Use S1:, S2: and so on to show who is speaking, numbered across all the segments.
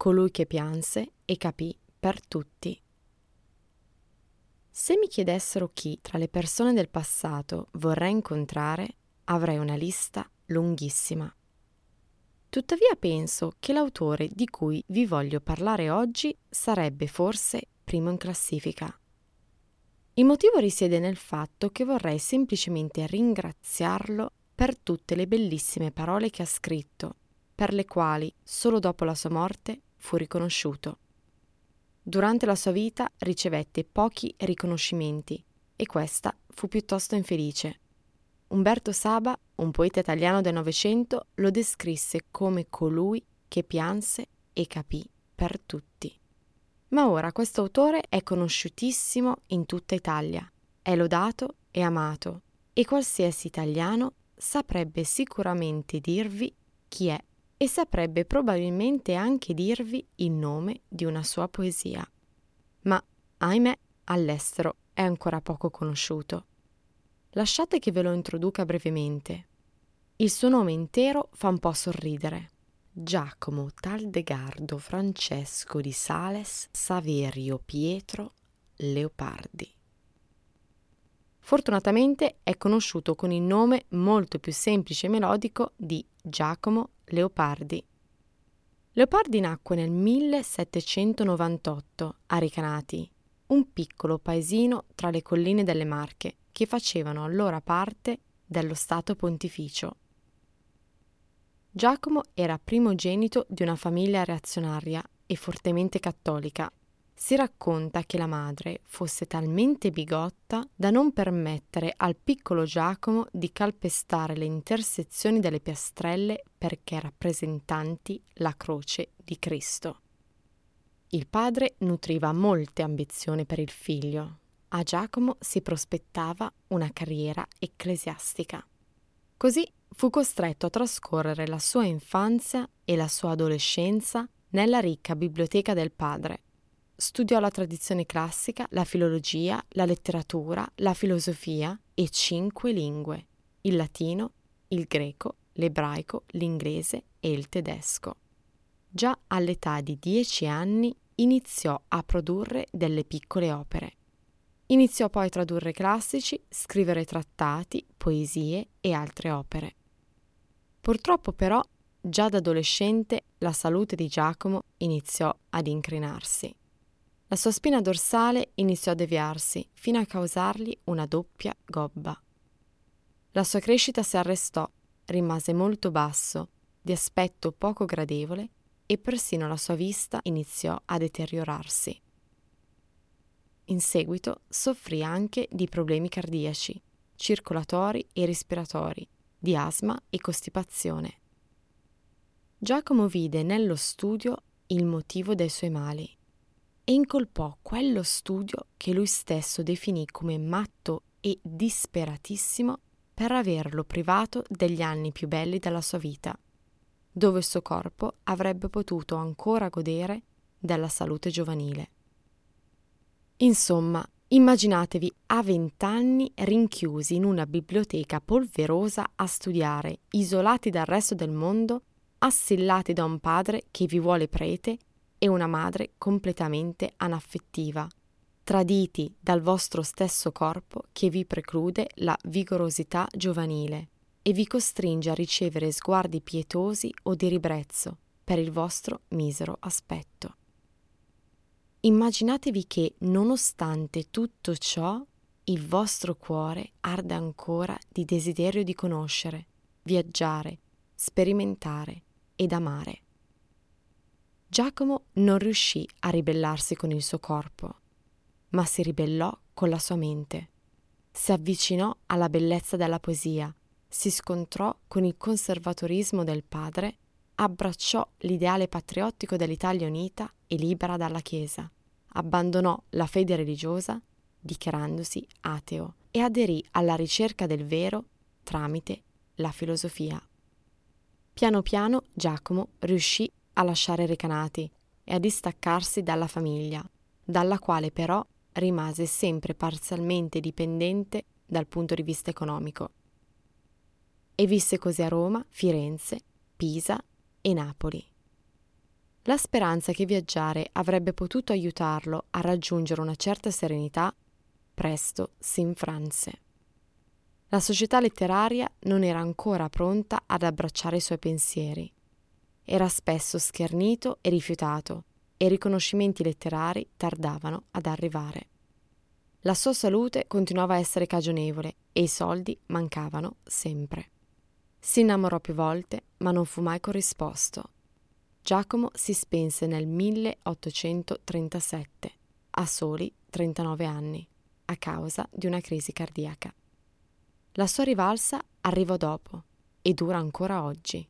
S1: colui che pianse e capì per tutti. Se mi chiedessero chi tra le persone del passato vorrei incontrare, avrei una lista lunghissima. Tuttavia penso che l'autore di cui vi voglio parlare oggi sarebbe forse primo in classifica. Il motivo risiede nel fatto che vorrei semplicemente ringraziarlo per tutte le bellissime parole che ha scritto per le quali, solo dopo la sua morte, fu riconosciuto. Durante la sua vita ricevette pochi riconoscimenti e questa fu piuttosto infelice. Umberto Saba, un poeta italiano del Novecento, lo descrisse come colui che pianse e capì per tutti. Ma ora questo autore è conosciutissimo in tutta Italia, è lodato e amato e qualsiasi italiano saprebbe sicuramente dirvi chi è e saprebbe probabilmente anche dirvi il nome di una sua poesia. Ma, ahimè, all'estero è ancora poco conosciuto. Lasciate che ve lo introduca brevemente. Il suo nome intero fa un po' sorridere. Giacomo Taldegardo Francesco di Sales Saverio Pietro Leopardi. Fortunatamente è conosciuto con il nome molto più semplice e melodico di Giacomo Leopardi. Leopardi nacque nel 1798 a Recanati, un piccolo paesino tra le colline delle Marche che facevano allora parte dello Stato Pontificio. Giacomo era primogenito di una famiglia reazionaria e fortemente cattolica si racconta che la madre fosse talmente bigotta da non permettere al piccolo Giacomo di calpestare le intersezioni delle piastrelle perché rappresentanti la croce di Cristo. Il padre nutriva molte ambizioni per il figlio. A Giacomo si prospettava una carriera ecclesiastica. Così fu costretto a trascorrere la sua infanzia e la sua adolescenza nella ricca biblioteca del padre studiò la tradizione classica, la filologia, la letteratura, la filosofia e cinque lingue, il latino, il greco, l'ebraico, l'inglese e il tedesco. Già all'età di dieci anni iniziò a produrre delle piccole opere. Iniziò poi a tradurre classici, scrivere trattati, poesie e altre opere. Purtroppo però, già da adolescente, la salute di Giacomo iniziò ad incrinarsi. La sua spina dorsale iniziò a deviarsi fino a causargli una doppia gobba. La sua crescita si arrestò, rimase molto basso, di aspetto poco gradevole e persino la sua vista iniziò a deteriorarsi. In seguito soffrì anche di problemi cardiaci, circolatori e respiratori, di asma e costipazione. Giacomo vide nello studio il motivo dei suoi mali e incolpò quello studio che lui stesso definì come matto e disperatissimo per averlo privato degli anni più belli della sua vita, dove il suo corpo avrebbe potuto ancora godere della salute giovanile. Insomma, immaginatevi a vent'anni rinchiusi in una biblioteca polverosa a studiare, isolati dal resto del mondo, assillati da un padre che vi vuole prete e una madre completamente anaffettiva, traditi dal vostro stesso corpo che vi preclude la vigorosità giovanile e vi costringe a ricevere sguardi pietosi o di ribrezzo per il vostro misero aspetto. Immaginatevi che, nonostante tutto ciò, il vostro cuore arda ancora di desiderio di conoscere, viaggiare, sperimentare ed amare. Giacomo non riuscì a ribellarsi con il suo corpo, ma si ribellò con la sua mente. Si avvicinò alla bellezza della poesia, si scontrò con il conservatorismo del padre, abbracciò l'ideale patriottico dell'Italia unita e libera dalla Chiesa. Abbandonò la fede religiosa, dichiarandosi ateo, e aderì alla ricerca del vero tramite la filosofia. Piano piano Giacomo riuscì a lasciare Recanati e a distaccarsi dalla famiglia, dalla quale però rimase sempre parzialmente dipendente dal punto di vista economico. E visse così a Roma, Firenze, Pisa e Napoli. La speranza che viaggiare avrebbe potuto aiutarlo a raggiungere una certa serenità presto si infranse. La società letteraria non era ancora pronta ad abbracciare i suoi pensieri. Era spesso schernito e rifiutato e i riconoscimenti letterari tardavano ad arrivare. La sua salute continuava a essere cagionevole e i soldi mancavano sempre. Si innamorò più volte, ma non fu mai corrisposto. Giacomo si spense nel 1837, a soli 39 anni, a causa di una crisi cardiaca. La sua rivalsa arrivò dopo e dura ancora oggi.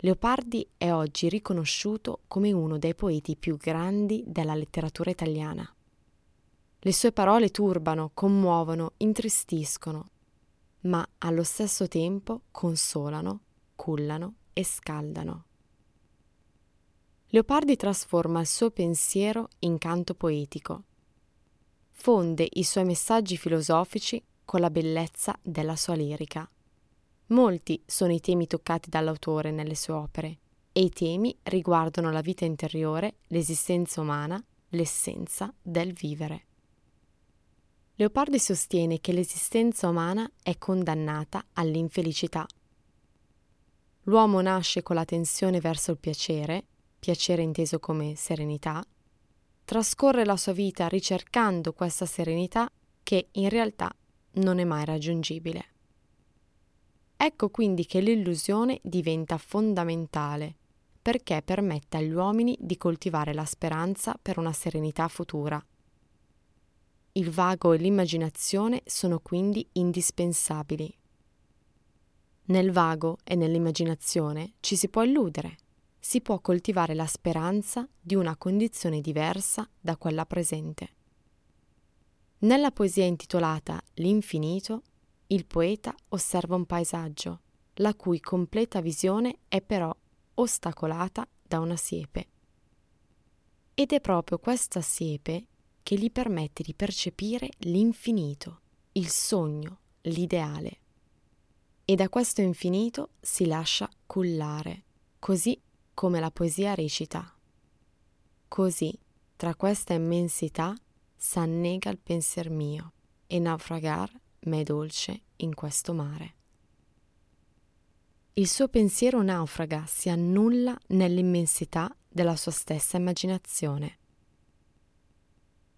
S1: Leopardi è oggi riconosciuto come uno dei poeti più grandi della letteratura italiana. Le sue parole turbano, commuovono, intristiscono, ma allo stesso tempo consolano, cullano e scaldano. Leopardi trasforma il suo pensiero in canto poetico. Fonde i suoi messaggi filosofici con la bellezza della sua lirica. Molti sono i temi toccati dall'autore nelle sue opere e i temi riguardano la vita interiore, l'esistenza umana, l'essenza del vivere. Leopardi sostiene che l'esistenza umana è condannata all'infelicità. L'uomo nasce con la tensione verso il piacere, piacere inteso come serenità, trascorre la sua vita ricercando questa serenità che in realtà non è mai raggiungibile. Ecco quindi che l'illusione diventa fondamentale perché permette agli uomini di coltivare la speranza per una serenità futura. Il vago e l'immaginazione sono quindi indispensabili. Nel vago e nell'immaginazione ci si può illudere, si può coltivare la speranza di una condizione diversa da quella presente. Nella poesia intitolata L'infinito il poeta osserva un paesaggio, la cui completa visione è però ostacolata da una siepe. Ed è proprio questa siepe che gli permette di percepire l'infinito, il sogno, l'ideale. E da questo infinito si lascia cullare, così come la poesia recita. Così, tra questa immensità, s'annega il pensier mio, e naufragar m'è dolce in questo mare. Il suo pensiero naufraga, si annulla nell'immensità della sua stessa immaginazione.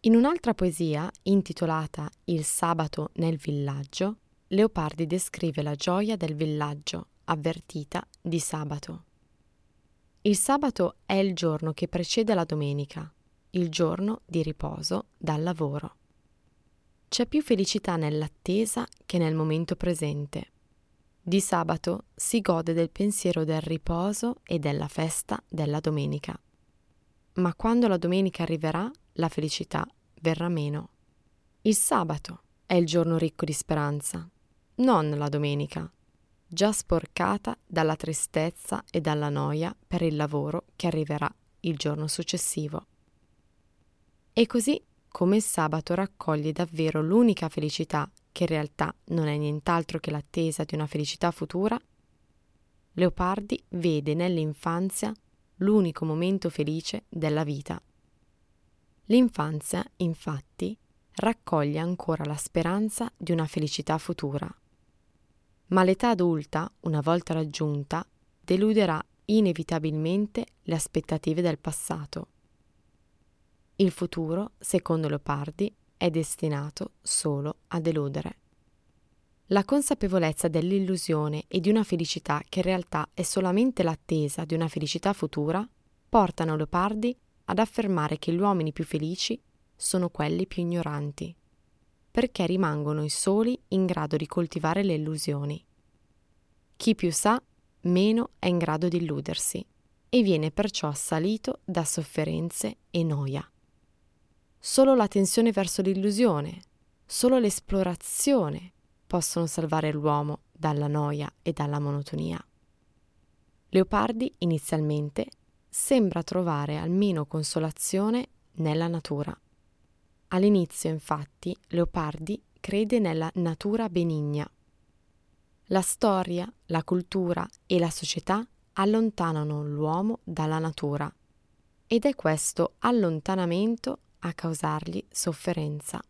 S1: In un'altra poesia, intitolata Il sabato nel villaggio, Leopardi descrive la gioia del villaggio, avvertita di sabato. Il sabato è il giorno che precede la domenica, il giorno di riposo dal lavoro. C'è più felicità nell'attesa che nel momento presente. Di sabato si gode del pensiero del riposo e della festa della domenica. Ma quando la domenica arriverà, la felicità verrà meno. Il sabato è il giorno ricco di speranza, non la domenica, già sporcata dalla tristezza e dalla noia per il lavoro che arriverà il giorno successivo. E così come il sabato raccoglie davvero l'unica felicità, che in realtà non è nient'altro che l'attesa di una felicità futura, Leopardi vede nell'infanzia l'unico momento felice della vita. L'infanzia, infatti, raccoglie ancora la speranza di una felicità futura. Ma l'età adulta, una volta raggiunta, deluderà inevitabilmente le aspettative del passato il futuro, secondo Leopardi, è destinato solo a deludere. La consapevolezza dell'illusione e di una felicità che in realtà è solamente l'attesa di una felicità futura portano Leopardi ad affermare che gli uomini più felici sono quelli più ignoranti, perché rimangono i soli in grado di coltivare le illusioni. Chi più sa, meno è in grado di illudersi, e viene perciò assalito da sofferenze e noia. Solo la tensione verso l'illusione, solo l'esplorazione possono salvare l'uomo dalla noia e dalla monotonia. Leopardi inizialmente sembra trovare almeno consolazione nella natura. All'inizio, infatti, Leopardi crede nella natura benigna. La storia, la cultura e la società allontanano l'uomo dalla natura ed è questo allontanamento a causargli sofferenza.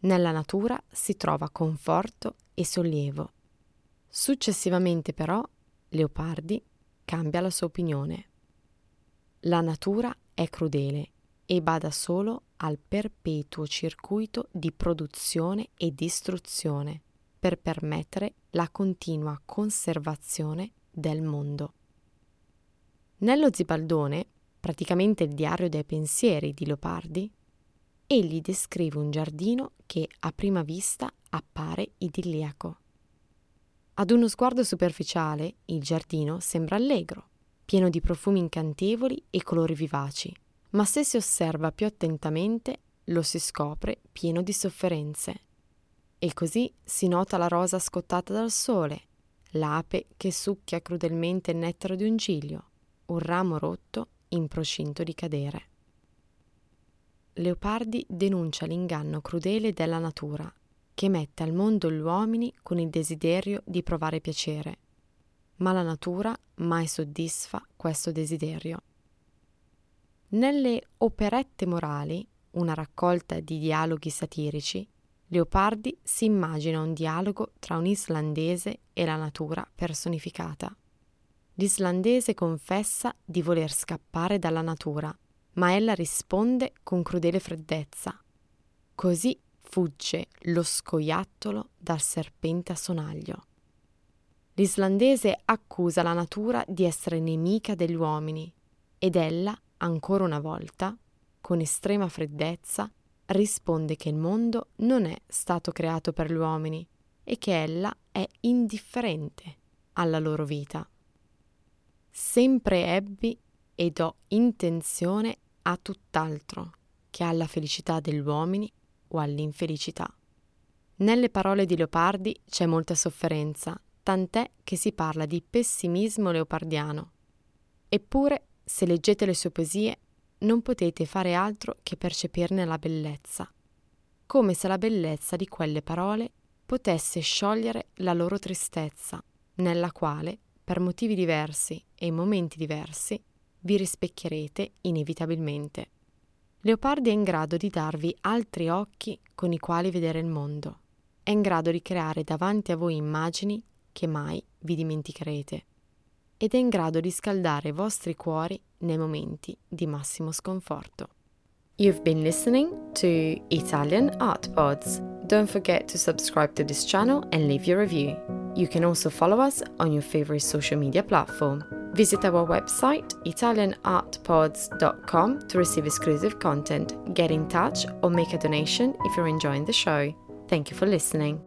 S1: Nella natura si trova conforto e sollievo. Successivamente però Leopardi cambia la sua opinione. La natura è crudele e bada solo al perpetuo circuito di produzione e distruzione per permettere la continua conservazione del mondo. Nello Zibaldone, praticamente il diario dei pensieri di Leopardi, egli descrive un giardino che a prima vista appare idilliaco. Ad uno sguardo superficiale il giardino sembra allegro, pieno di profumi incantevoli e colori vivaci, ma se si osserva più attentamente lo si scopre pieno di sofferenze. E così si nota la rosa scottata dal sole, l'ape che succhia crudelmente il nettaro di un giglio, un ramo rotto in procinto di cadere. Leopardi denuncia l'inganno crudele della natura che mette al mondo gli uomini con il desiderio di provare piacere, ma la natura mai soddisfa questo desiderio. Nelle operette morali, una raccolta di dialoghi satirici, Leopardi si immagina un dialogo tra un islandese e la natura personificata. L'islandese confessa di voler scappare dalla natura, ma ella risponde con crudele freddezza. Così fugge lo scoiattolo dal serpente a sonaglio. L'islandese accusa la natura di essere nemica degli uomini ed ella, ancora una volta, con estrema freddezza, risponde che il mondo non è stato creato per gli uomini e che ella è indifferente alla loro vita. Sempre ebbi ed ho intenzione a tutt'altro che alla felicità degli uomini o all'infelicità. Nelle parole di Leopardi c'è molta sofferenza, tant'è che si parla di pessimismo leopardiano. Eppure, se leggete le sue poesie, non potete fare altro che percepirne la bellezza, come se la bellezza di quelle parole potesse sciogliere la loro tristezza, nella quale, per motivi diversi e in momenti diversi, vi rispecchierete inevitabilmente. Leopardi è in grado di darvi altri occhi con i quali vedere il mondo. È in grado di creare davanti a voi immagini che mai vi dimenticherete. Ed è in grado di scaldare i vostri cuori nei momenti di massimo sconforto. You've been listening to Italian Art Pods. Don't forget to subscribe to this channel and leave your review. You can also follow us on your favorite social media platform. Visit our website italianartpods.com to receive exclusive content, get in touch, or make a donation if you're enjoying the show. Thank you for listening.